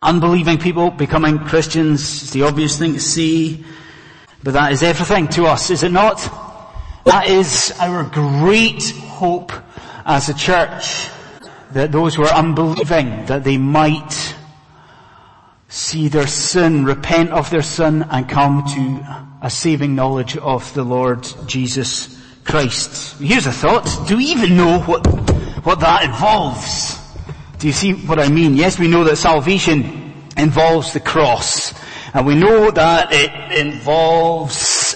Unbelieving people becoming Christians is the obvious thing to see, but that is everything to us, is it not? That is our great hope as a church, that those who are unbelieving, that they might see their sin, repent of their sin, and come to a saving knowledge of the Lord Jesus Christ. Here's a thought. Do we even know what, what that involves? Do you see what I mean? Yes, we know that salvation involves the cross. And we know that it involves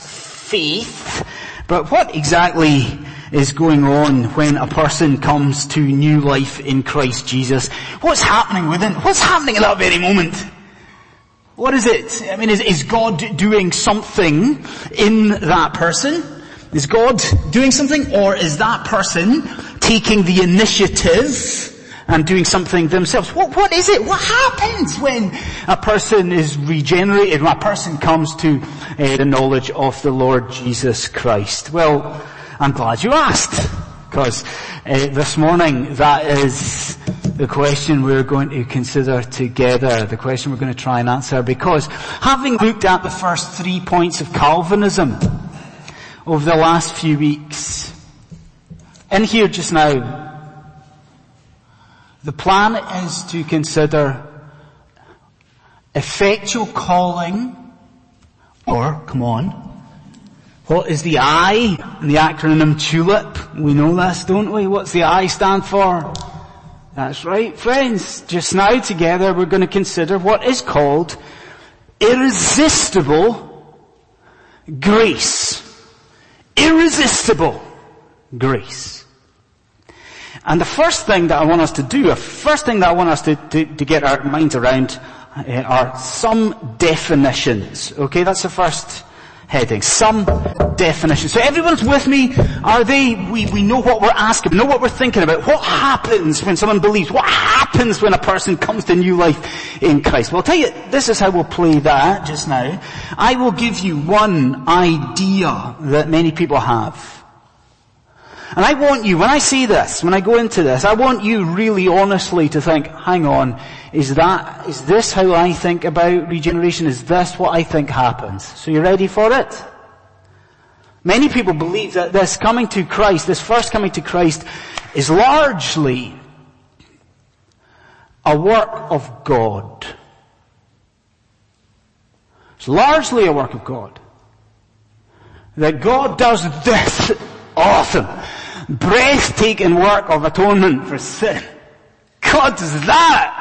faith. But what exactly is going on when a person comes to new life in Christ Jesus? What's happening within? What's happening at that very moment? What is it? I mean, is, is God doing something in that person? Is God doing something or is that person taking the initiative and doing something themselves. What, what is it? What happens when a person is regenerated, when a person comes to uh, the knowledge of the Lord Jesus Christ? Well, I'm glad you asked, because uh, this morning that is the question we're going to consider together, the question we're going to try and answer, because having looked at the first three points of Calvinism over the last few weeks, in here just now, the plan is to consider effectual calling, or, come on, what is the I in the acronym TULIP? We know this, don't we? What's the I stand for? That's right, friends. Just now together we're going to consider what is called irresistible grace. Irresistible grace. And the first thing that I want us to do, the first thing that I want us to, to, to get our minds around uh, are some definitions. Okay, that's the first heading. Some definitions. So everyone's with me. Are they, we, we know what we're asking, we know what we're thinking about. What happens when someone believes? What happens when a person comes to new life in Christ? Well I'll tell you, this is how we'll play that just now. I will give you one idea that many people have. And I want you, when I see this, when I go into this, I want you really honestly to think, hang on, is that, is this how I think about regeneration? Is this what I think happens? So you ready for it? Many people believe that this coming to Christ, this first coming to Christ, is largely a work of God. It's largely a work of God. That God does this awesome breathtaking work of atonement for sin. God does that.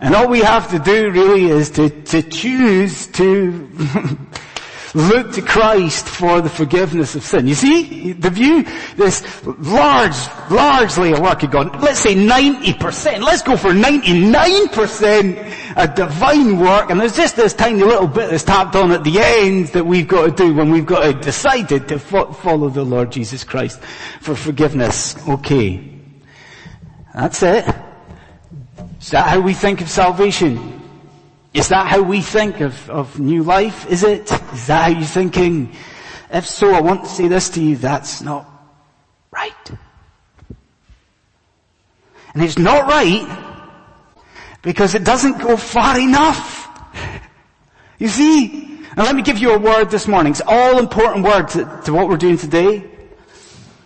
And all we have to do really is to, to choose to look to Christ for the forgiveness of sin. You see, the view, this large, largely a work of God. Let's say 90%. Let's go for 99% a divine work. And there's just this tiny little bit that's tapped on at the end that we've got to do when we've got to decided to fo- follow the Lord Jesus Christ for forgiveness. Okay. That's it. Is that how we think of salvation? Is that how we think of, of new life? Is it? Is that how you're thinking? If so, I want to say this to you, that's not right. And it's not right because it doesn't go far enough. You see? Now let me give you a word this morning. It's all important word to, to what we're doing today.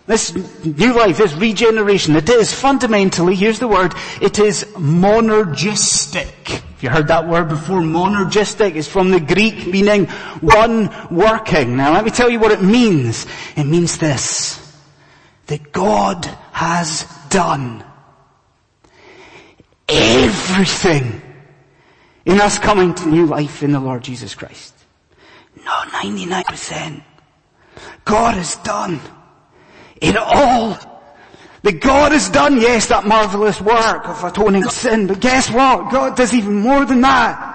This new life, this regeneration, it is fundamentally, here's the word, it is monergistic. If you heard that word before, monergistic is from the Greek meaning one working. Now let me tell you what it means. It means this, that God has done everything in us coming to new life in the Lord Jesus Christ. Not 99%. God has done it all that God has done, yes, that marvelous work of atoning sin, but guess what? God does even more than that.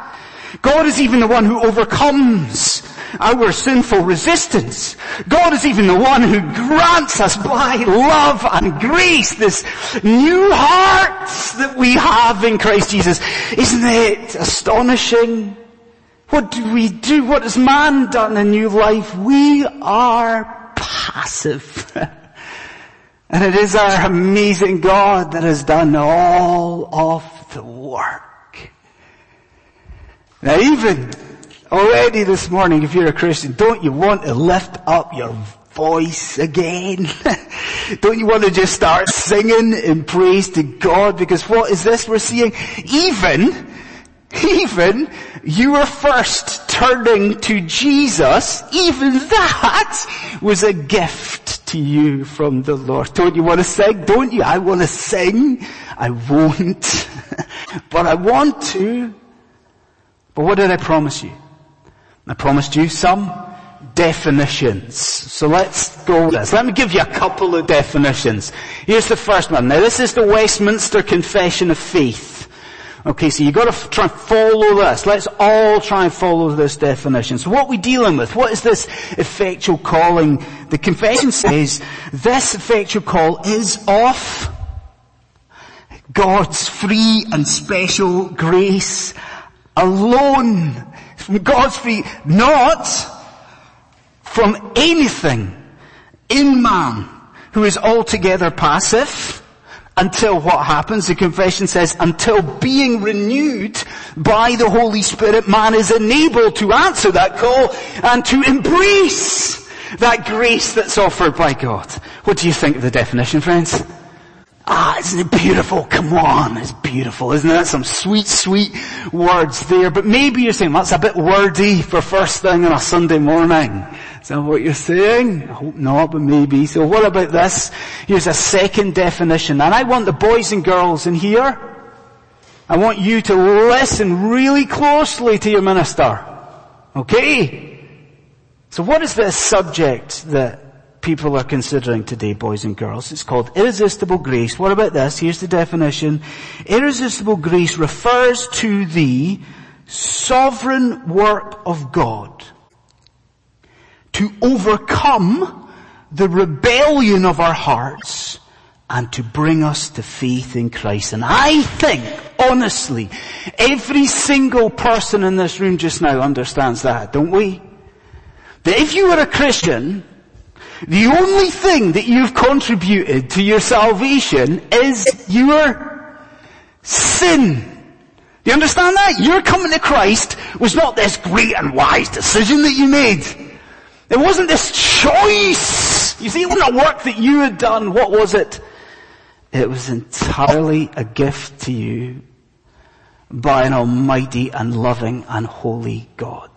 God is even the one who overcomes our sinful resistance. God is even the one who grants us by love and grace this new hearts that we have in Christ Jesus. Isn't it astonishing? What do we do? What has man done in new life? We are passive. And it is our amazing God that has done all of the work. Now even already this morning, if you're a Christian, don't you want to lift up your voice again? don't you want to just start singing in praise to God? Because what is this we're seeing? Even, even you were first turning to Jesus, even that was a gift to you from the Lord. Don't you want to sing? Don't you? I want to sing. I won't. but I want to. But what did I promise you? I promised you some definitions. So let's go with this. Let me give you a couple of definitions. Here's the first one. Now this is the Westminster Confession of Faith. Okay, so you've got to try and follow this. Let's all try and follow this definition. So what are we dealing with? What is this effectual calling? The confession says this effectual call is of God's free and special grace alone. From God's free, not from anything in man who is altogether passive until what happens? The confession says, until being renewed by the Holy Spirit, man is enabled to answer that call and to embrace that grace that's offered by God. What do you think of the definition, friends? Ah, isn't it beautiful? Come on, it's beautiful, isn't it? Some sweet, sweet words there. But maybe you're saying well, that's a bit wordy for first thing on a Sunday morning. Is that what you're saying? I hope not, but maybe. So what about this? Here's a second definition. And I want the boys and girls in here, I want you to listen really closely to your minister. Okay? So what is this subject that people are considering today, boys and girls. It's called irresistible grace. What about this? Here's the definition. Irresistible grace refers to the sovereign work of God to overcome the rebellion of our hearts and to bring us to faith in Christ. And I think, honestly, every single person in this room just now understands that, don't we? That if you were a Christian, the only thing that you've contributed to your salvation is your sin. Do you understand that? Your coming to Christ was not this great and wise decision that you made. It wasn't this choice. You see, it wasn't a work that you had done. What was it? It was entirely a gift to you by an almighty and loving and holy God.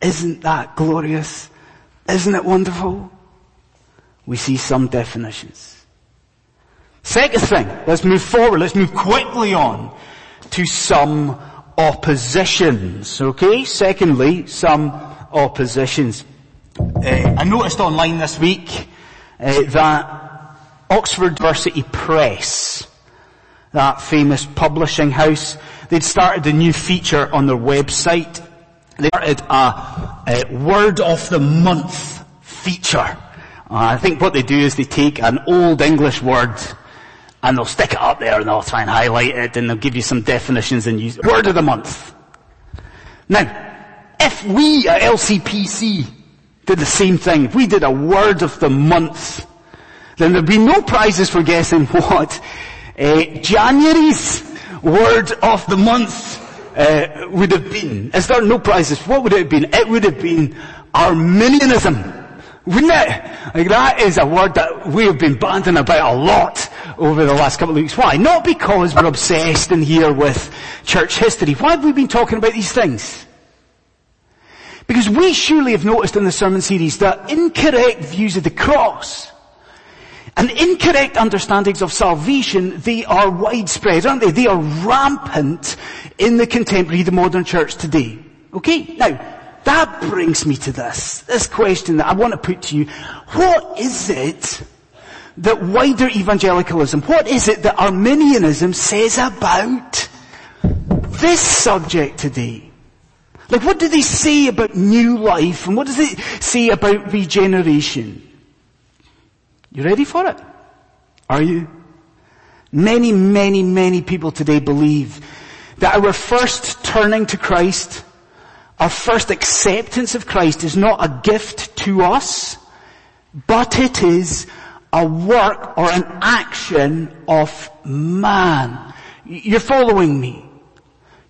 Isn't that glorious? Isn't it wonderful? We see some definitions. Second thing, let's move forward, let's move quickly on to some oppositions, okay? Secondly, some oppositions. Uh, I noticed online this week uh, that Oxford University Press, that famous publishing house, they'd started a new feature on their website. They started a, a word of the month feature. Uh, I think what they do is they take an old English word and they'll stick it up there and they'll try and highlight it and they'll give you some definitions and use word of the month. Now, if we at LCPC did the same thing, if we did a word of the month, then there'd be no prizes for guessing what uh, January's word of the month uh, would have been. Is there no prizes? What would it have been? It would have been Arminianism. Wouldn't it? Like that is a word that we have been banding about a lot over the last couple of weeks. Why? Not because we're obsessed in here with church history. Why have we been talking about these things? Because we surely have noticed in the sermon series that incorrect views of the cross and incorrect understandings of salvation, they are widespread, aren't they? They are rampant in the contemporary, the modern church today. Okay? Now, that brings me to this, this question that I want to put to you. What is it that wider evangelicalism, what is it that Arminianism says about this subject today? Like what do they say about new life and what does it say about regeneration? You ready for it? Are you? Many, many, many people today believe that our first turning to Christ our first acceptance of Christ is not a gift to us, but it is a work or an action of man. You're following me.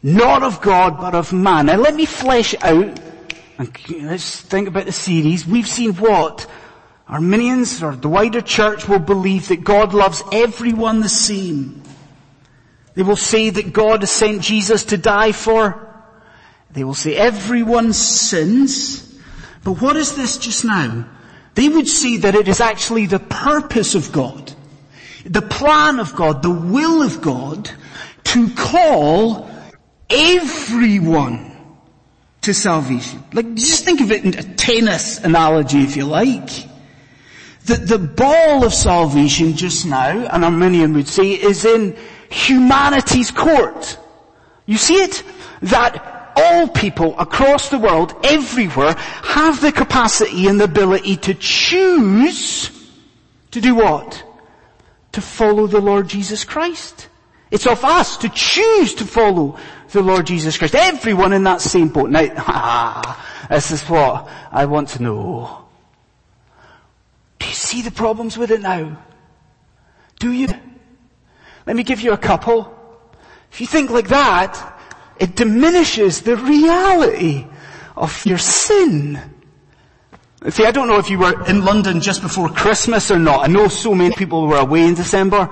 Not of God, but of man. Now let me flesh out. Let's think about the series. We've seen what? Arminians or the wider church will believe that God loves everyone the same. They will say that God has sent Jesus to die for. They will say everyone sins. But what is this just now? They would see that it is actually the purpose of God, the plan of God, the will of God to call everyone to salvation. Like, just think of it in a tennis analogy if you like. That the ball of salvation just now, an Arminian would say, is in humanity's court. You see it? That all people across the world, everywhere, have the capacity and the ability to choose to do what? To follow the Lord Jesus Christ. It's of us to choose to follow the Lord Jesus Christ. Everyone in that same boat. Now, ah, this is what I want to know. Do you see the problems with it now? Do you? Let me give you a couple. If you think like that, it diminishes the reality of your sin. See, I don't know if you were in London just before Christmas or not. I know so many people were away in December.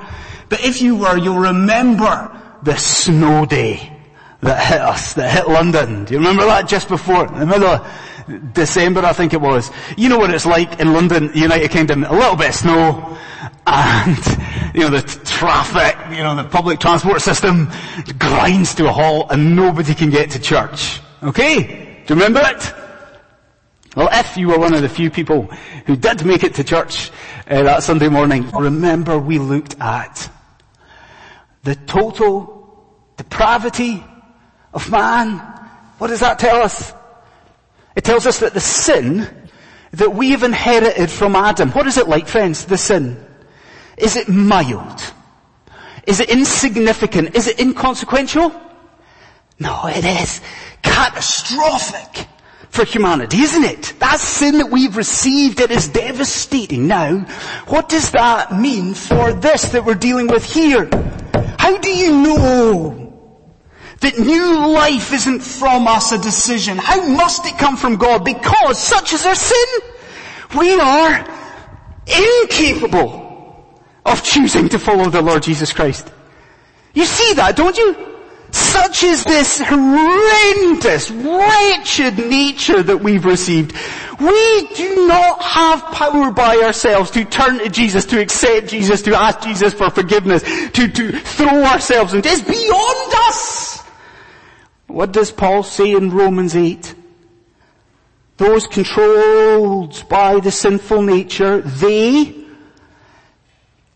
But if you were, you'll remember the snow day that hit us, that hit London. Do you remember that just before, in the middle of December I think it was? You know what it's like in London, United Kingdom, a little bit of snow, and, you know, the traffic, you know, the public transport system grinds to a halt and nobody can get to church. Okay? Do you remember it? Well, if you were one of the few people who did make it to church uh, that Sunday morning, remember we looked at the total depravity of man. What does that tell us? It tells us that the sin that we have inherited from Adam, what is it like friends, the sin? Is it mild? Is it insignificant? Is it inconsequential? No, it is catastrophic for humanity, isn't it? That sin that we've received, it is devastating. Now, what does that mean for this that we're dealing with here? How do you know that new life isn't from us a decision? How must it come from God? Because such is our sin. We are incapable of choosing to follow the Lord Jesus Christ. You see that, don't you? Such is this horrendous, wretched nature that we've received. We do not have power by ourselves to turn to Jesus, to accept Jesus, to ask Jesus for forgiveness, to, to throw ourselves into. It's beyond us! What does Paul say in Romans 8? Those controlled by the sinful nature, they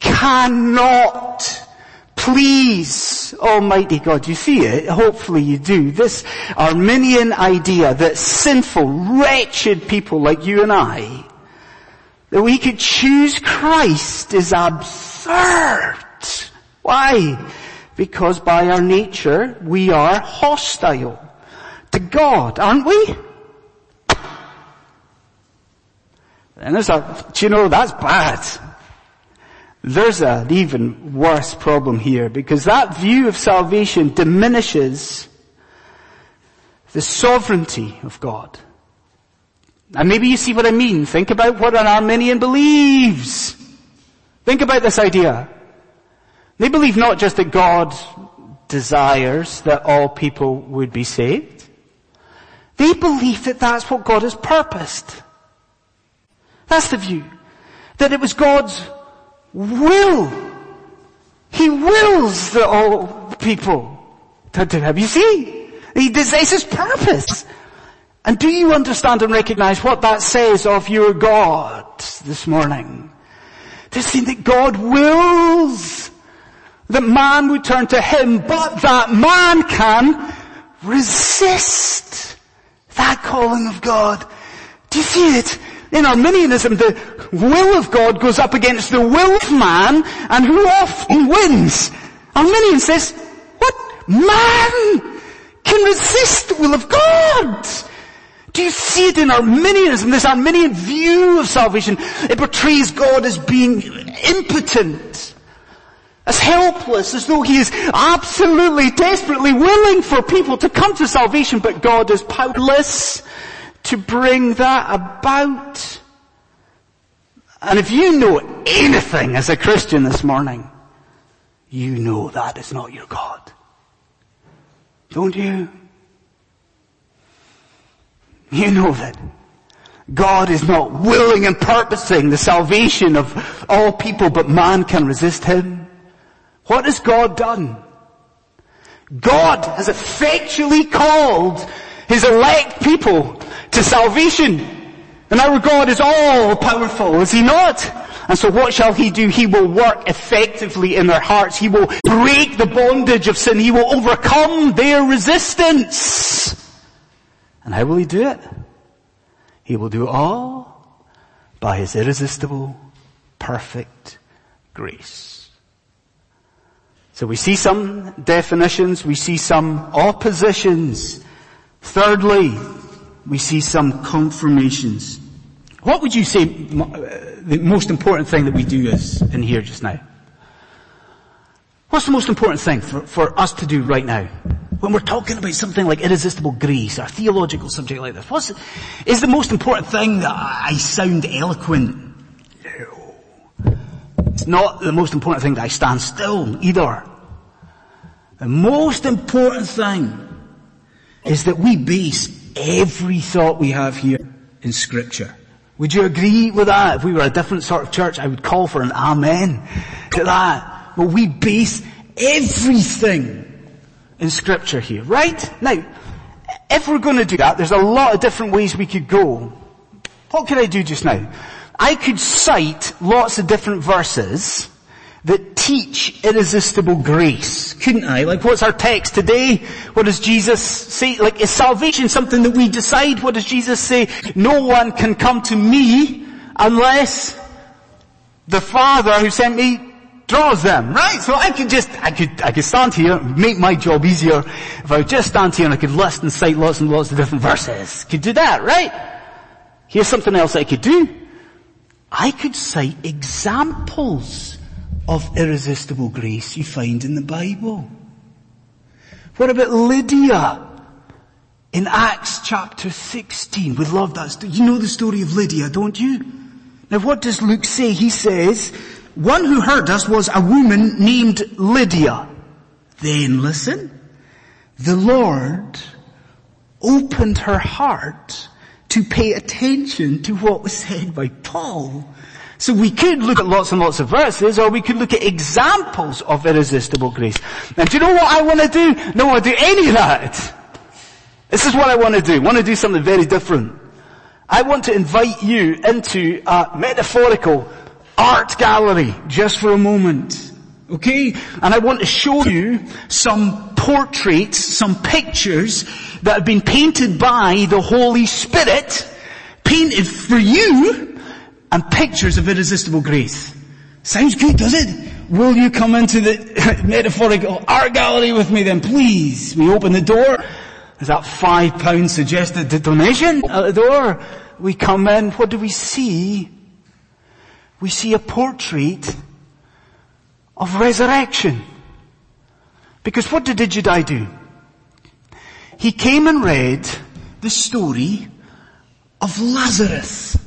cannot please Almighty God. You see it? Hopefully you do. This Arminian idea that sinful, wretched people like you and I, that we could choose Christ is absurd. Why? Because by our nature we are hostile to God, aren't we? And there's a, do you know, that's bad. There's an even worse problem here because that view of salvation diminishes the sovereignty of God. And maybe you see what I mean. Think about what an Arminian believes. Think about this idea. They believe not just that God desires that all people would be saved. They believe that that's what God has purposed. That's the view. That it was God's will. He wills the all people to, to have. You see? He desires his purpose. And do you understand and recognize what that says of your God this morning? To see that God wills that man would turn to him, but that man can resist that calling of God. Do you see it? In Arminianism, the will of God goes up against the will of man, and who often wins? Arminian says, what? Man can resist the will of God! Do you see it in Arminianism, this Arminian view of salvation? It portrays God as being impotent. as helpless as though he is absolutely desperately willing for people to come to salvation, but God is powerless to bring that about. And if you know anything as a Christian this morning, you know that is not your God. Don't you? You know that God is not willing and purposing the salvation of all people, but man can resist him. What has God done? God has effectually called his elect people to salvation. And our God is all powerful, is he not? And so what shall he do? He will work effectively in their hearts. He will break the bondage of sin. He will overcome their resistance. And how will he do it? He will do all by his irresistible, perfect grace. So we see some definitions, we see some oppositions. Thirdly, we see some confirmations. What would you say uh, the most important thing that we do is in here just now? What's the most important thing for, for us to do right now? When we're talking about something like irresistible grace, a theological subject like this, what's, is the most important thing that I sound eloquent? No. It's not the most important thing that I stand still either. The most important thing is that we base every thought we have here in scripture. Would you agree with that? If we were a different sort of church, I would call for an amen to that. But we base everything in scripture here, right? Now, if we're going to do that, there's a lot of different ways we could go. What could I do just now? I could cite lots of different verses that teach irresistible grace, couldn't I? Like what's our text today? What does Jesus say? Like is salvation something that we decide? What does Jesus say? No one can come to me unless the Father who sent me draws them, right? So I could just, I could, I could stand here, make my job easier if I would just stand here and I could list and cite lots and lots of different verses. Could do that, right? Here's something else I could do. I could cite examples of irresistible grace you find in the Bible. What about Lydia? In Acts chapter 16, we love that story. You know the story of Lydia, don't you? Now what does Luke say? He says, one who heard us was a woman named Lydia. Then listen, the Lord opened her heart to pay attention to what was said by Paul so we could look at lots and lots of verses, or we could look at examples of irresistible grace. And do you know what I want to do? No, I don't want to do any of that. This is what I want to do. I want to do something very different. I want to invite you into a metaphorical art gallery just for a moment. Okay? And I want to show you some portraits, some pictures that have been painted by the Holy Spirit, painted for you, and pictures of irresistible grace. Sounds good, does it? Will you come into the metaphorical art gallery with me then, please? We open the door. There's that five pound suggested donation at the door. We come in. What do we see? We see a portrait of resurrection. Because what did Jedi do? He came and read the story of Lazarus.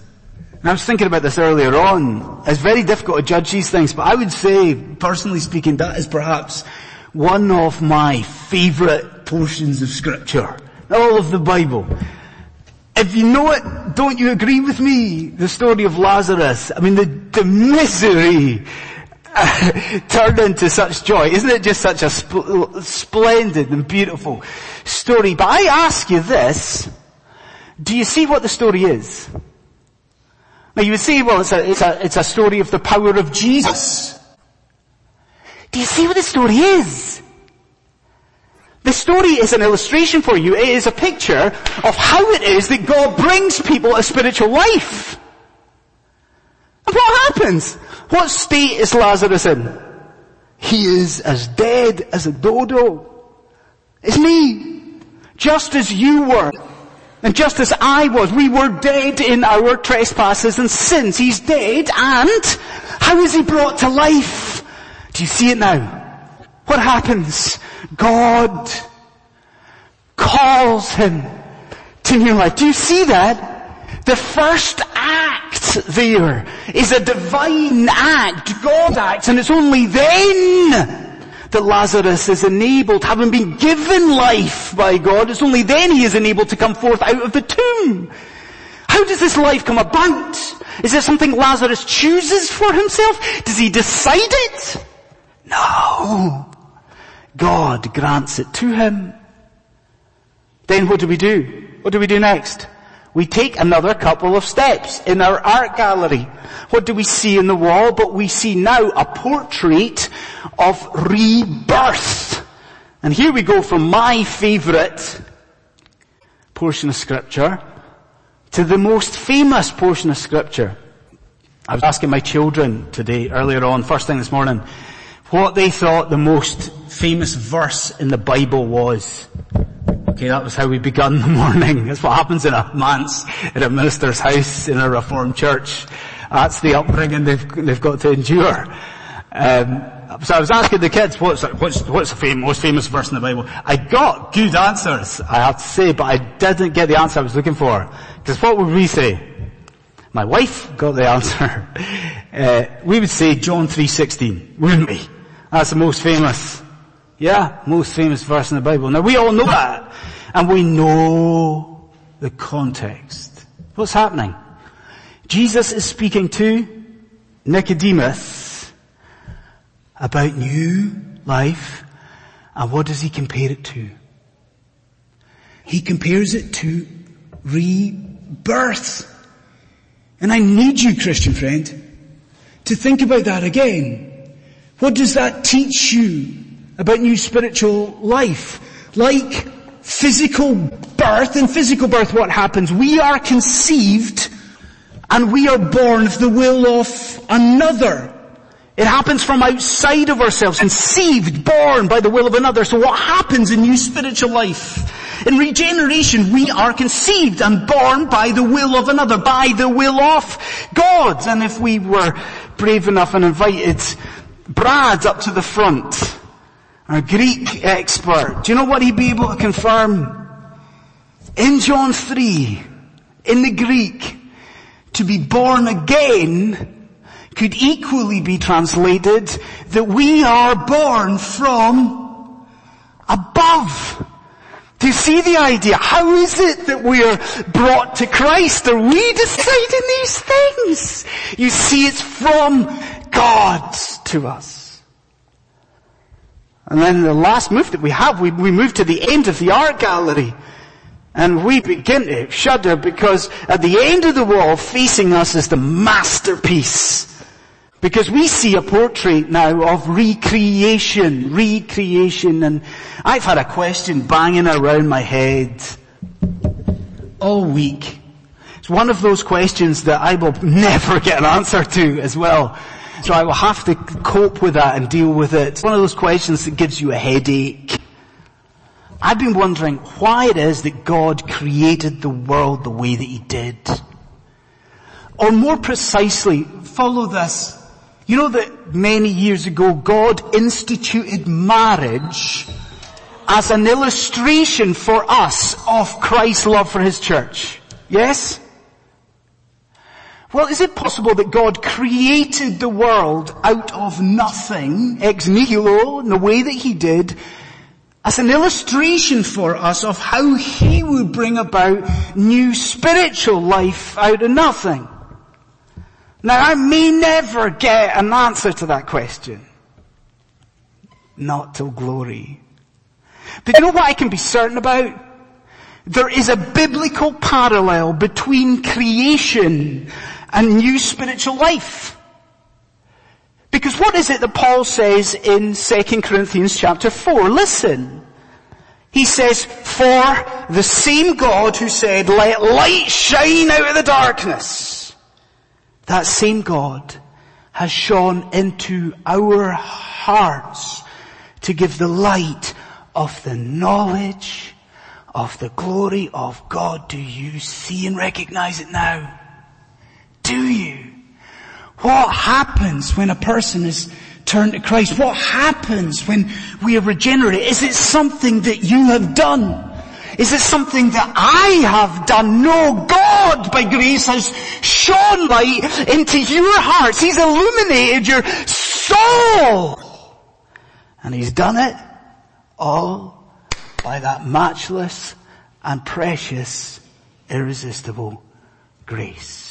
And I was thinking about this earlier on. It's very difficult to judge these things, but I would say, personally speaking, that is perhaps one of my favourite portions of scripture. All of the Bible. If you know it, don't you agree with me? The story of Lazarus. I mean, the, the misery uh, turned into such joy. Isn't it just such a sp- splendid and beautiful story? But I ask you this, do you see what the story is? You say, well, it's a, it's a, it's a story of the power of Jesus. Do you see what the story is? The story is an illustration for you. It is a picture of how it is that God brings people a spiritual life. And what happens? What state is Lazarus in? He is as dead as a dodo. It's me. Just as you were. And just as I was, we were dead in our trespasses and sins. He's dead and how is he brought to life? Do you see it now? What happens? God calls him to new life. Do you see that? The first act there is a divine act, God acts, and it's only then that Lazarus is enabled, having been given life by God, it's only then he is enabled to come forth out of the tomb. How does this life come about? Is it something Lazarus chooses for himself? Does he decide it? No. God grants it to him. Then what do we do? What do we do next? We take another couple of steps in our art gallery. What do we see in the wall? But we see now a portrait of rebirth. And here we go from my favorite portion of scripture to the most famous portion of scripture. I was asking my children today, earlier on, first thing this morning, what they thought the most famous verse in the Bible was. Okay, that was how we begun the morning. That's what happens in a manse, in a minister's house, in a reformed church. That's the upbringing they've, they've got to endure. Um, so I was asking the kids, what's, what's, what's the fam- most famous verse in the Bible? I got good answers, I have to say, but I didn't get the answer I was looking for. Because what would we say? My wife got the answer. Uh, we would say John 3.16, wouldn't we? That's the most famous. Yeah, most famous verse in the Bible. Now we all know that. And we know the context. What's happening? Jesus is speaking to Nicodemus about new life. And what does he compare it to? He compares it to rebirth. And I need you, Christian friend, to think about that again. What does that teach you about new spiritual life? Like physical birth, in physical birth what happens? We are conceived and we are born of the will of another. It happens from outside of ourselves, conceived, born by the will of another. So what happens in new spiritual life? In regeneration, we are conceived and born by the will of another, by the will of God. And if we were brave enough and invited Brad up to the front, our Greek expert, do you know what he'd be able to confirm? In John 3, in the Greek, to be born again could equally be translated that we are born from above. Do you see the idea? How is it that we are brought to Christ? Are we deciding these things? You see, it's from God to us. And then the last move that we have, we, we move to the end of the art gallery. And we begin to shudder because at the end of the wall facing us is the masterpiece. Because we see a portrait now of recreation, recreation, and I've had a question banging around my head all week. It's one of those questions that I will never get an answer to as well. So I will have to cope with that and deal with it. It's one of those questions that gives you a headache. I've been wondering why it is that God created the world the way that He did. Or more precisely, follow this. You know that many years ago God instituted marriage as an illustration for us of Christ's love for His church. Yes? Well, is it possible that God created the world out of nothing, ex nihilo, in the way that He did, as an illustration for us of how He would bring about new spiritual life out of nothing? Now I may never get an answer to that question. Not till glory. But you know what I can be certain about? There is a biblical parallel between creation and new spiritual life. Because what is it that Paul says in 2 Corinthians chapter 4? Listen. He says, for the same God who said, let light shine out of the darkness, that same God has shone into our hearts to give the light of the knowledge of the glory of God. Do you see and recognize it now? Do you? What happens when a person is turned to Christ. What happens when we are regenerated? Is it something that you have done? Is it something that I have done? No, God by grace has shone light into your hearts. He's illuminated your soul. And He's done it all by that matchless and precious, irresistible grace.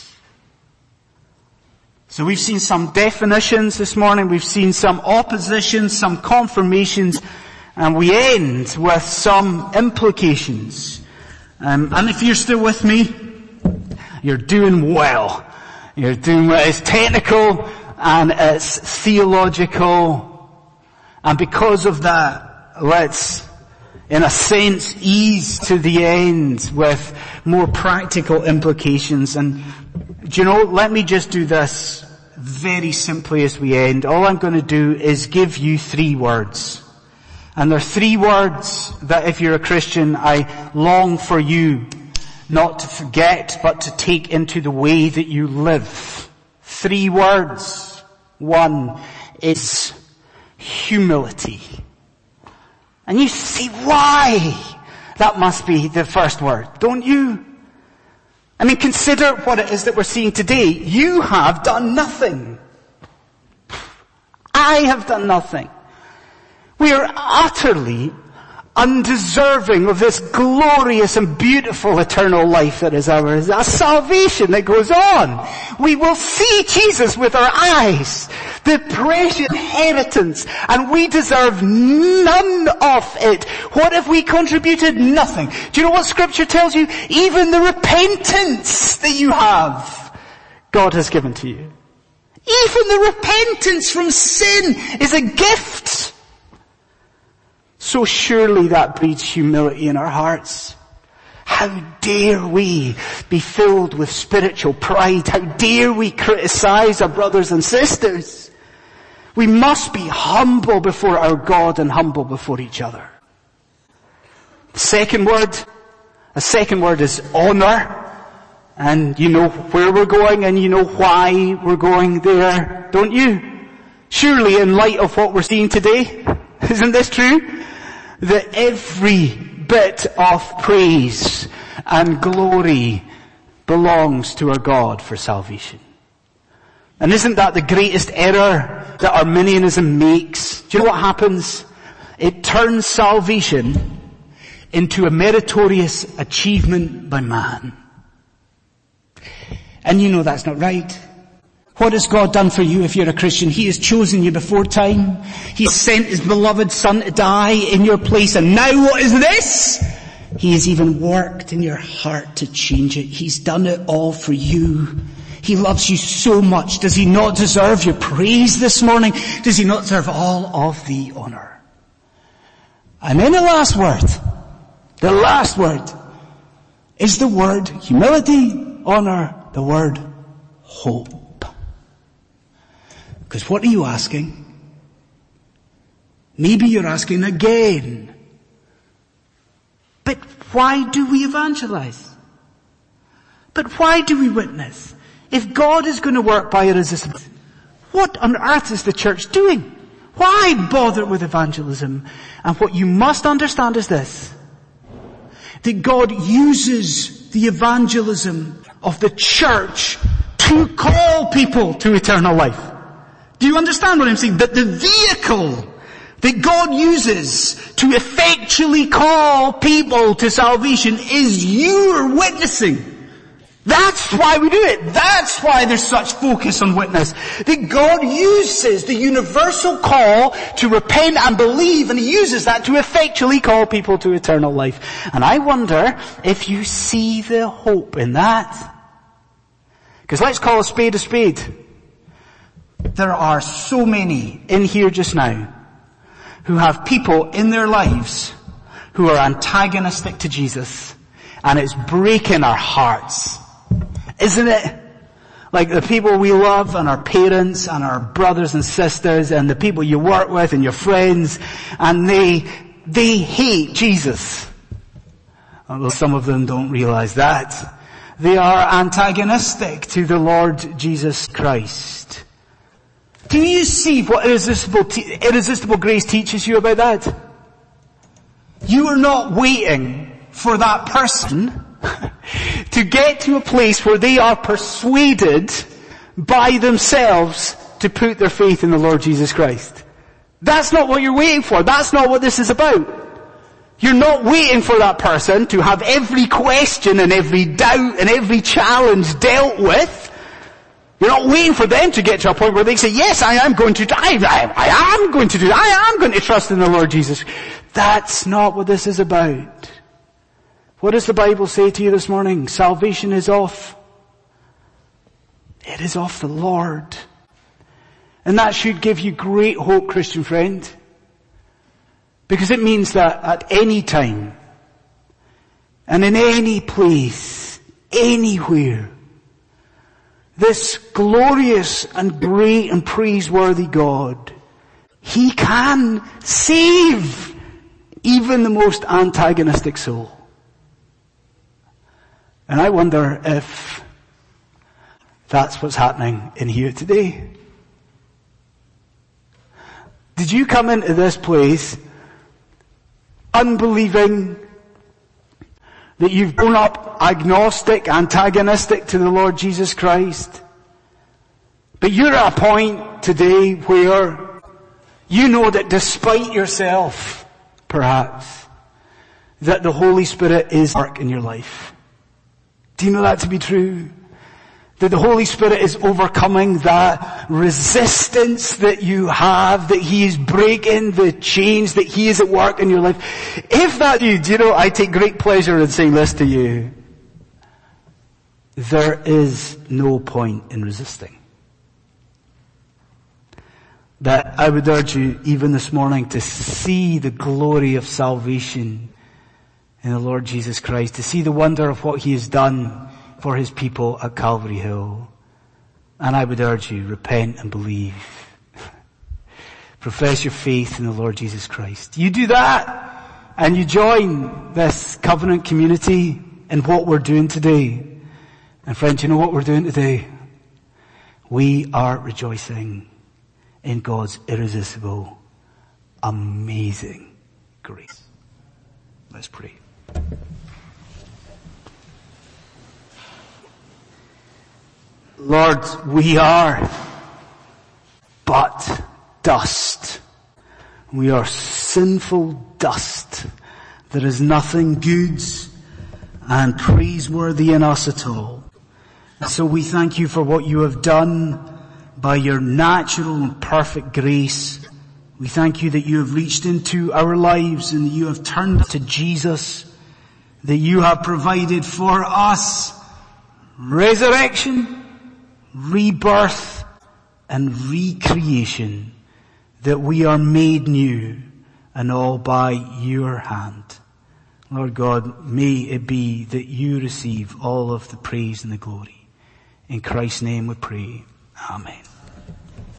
So we've seen some definitions this morning, we've seen some oppositions, some confirmations, and we end with some implications. Um, and if you're still with me, you're doing well. You're doing well. It's technical and it's theological. And because of that, let's, in a sense, ease to the end with more practical implications. And do you know, let me just do this very simply as we end. All I'm going to do is give you three words. And there are three words that if you're a Christian, I long for you not to forget, but to take into the way that you live. Three words. One is humility. And you see why that must be the first word, don't you? I mean, consider what it is that we're seeing today. You have done nothing. I have done nothing. We are utterly undeserving of this glorious and beautiful eternal life that is ours, a salvation that goes on. We will see Jesus with our eyes, the precious inheritance, and we deserve none of it. What if we contributed nothing? Do you know what scripture tells you? Even the repentance that you have, God has given to you. Even the repentance from sin is a gift. So surely that breeds humility in our hearts. How dare we be filled with spiritual pride? How dare we criticize our brothers and sisters? We must be humble before our God and humble before each other. The Second word, a second word is honor. And you know where we're going and you know why we're going there, don't you? Surely in light of what we're seeing today, isn't this true? That every bit of praise and glory belongs to our God for salvation. And isn't that the greatest error that Arminianism makes? Do you know what happens? It turns salvation into a meritorious achievement by man. And you know that's not right. What has God done for you if you're a Christian? He has chosen you before time. He sent His beloved Son to die in your place and now what is this? He has even worked in your heart to change it. He's done it all for you. He loves you so much. Does He not deserve your praise this morning? Does He not deserve all of the honor? And then the last word, the last word is the word humility, honor, the word hope. Because what are you asking? Maybe you're asking again. But why do we evangelize? But why do we witness? If God is going to work by irresistible, what on earth is the church doing? Why bother with evangelism? And what you must understand is this, that God uses the evangelism of the church to call people to eternal life. Do you understand what I'm saying? That the vehicle that God uses to effectually call people to salvation is your witnessing. That's why we do it. That's why there's such focus on witness. That God uses the universal call to repent and believe and He uses that to effectually call people to eternal life. And I wonder if you see the hope in that. Because let's call a spade a spade. There are so many in here just now who have people in their lives who are antagonistic to Jesus and it's breaking our hearts isn't it? Like the people we love and our parents and our brothers and sisters and the people you work with and your friends and they, they hate Jesus. Although some of them don't realize that. They are antagonistic to the Lord Jesus Christ. Do you see what irresistible, irresistible grace teaches you about that? You are not waiting for that person to get to a place where they are persuaded by themselves to put their faith in the Lord Jesus Christ. That's not what you're waiting for. That's not what this is about. You're not waiting for that person to have every question and every doubt and every challenge dealt with. You're not waiting for them to get to a point where they say, yes, I am going to, I, I, I am going to do, I am going to trust in the Lord Jesus. That's not what this is about. What does the Bible say to you this morning? Salvation is off. It is off the Lord. And that should give you great hope, Christian friend. Because it means that at any time, and in any place, anywhere, this glorious and great and praiseworthy God, He can save even the most antagonistic soul. And I wonder if that's what's happening in here today. Did you come into this place unbelieving that you've grown up agnostic, antagonistic to the Lord Jesus Christ? But you're at a point today where you know that despite yourself, perhaps, that the Holy Spirit is work in your life. Do you know that to be true? That the Holy Spirit is overcoming that resistance that you have, that He is breaking the chains, that He is at work in your life. If that you, do you know, I take great pleasure in saying this to you. There is no point in resisting. That I would urge you even this morning to see the glory of salvation in the Lord Jesus Christ, to see the wonder of what He has done for His people at Calvary Hill. And I would urge you, repent and believe. Profess your faith in the Lord Jesus Christ. You do that, and you join this covenant community in what we're doing today. And friends, you know what we're doing today? We are rejoicing in God's irresistible, amazing grace. Let's pray. Lord, we are but dust. We are sinful dust. There is nothing good and praiseworthy in us at all. So we thank you for what you have done by your natural and perfect grace. We thank you that you have reached into our lives and that you have turned to Jesus that you have provided for us resurrection, rebirth, and recreation, that we are made new and all by your hand. Lord God, may it be that you receive all of the praise and the glory. In Christ's name we pray. Amen.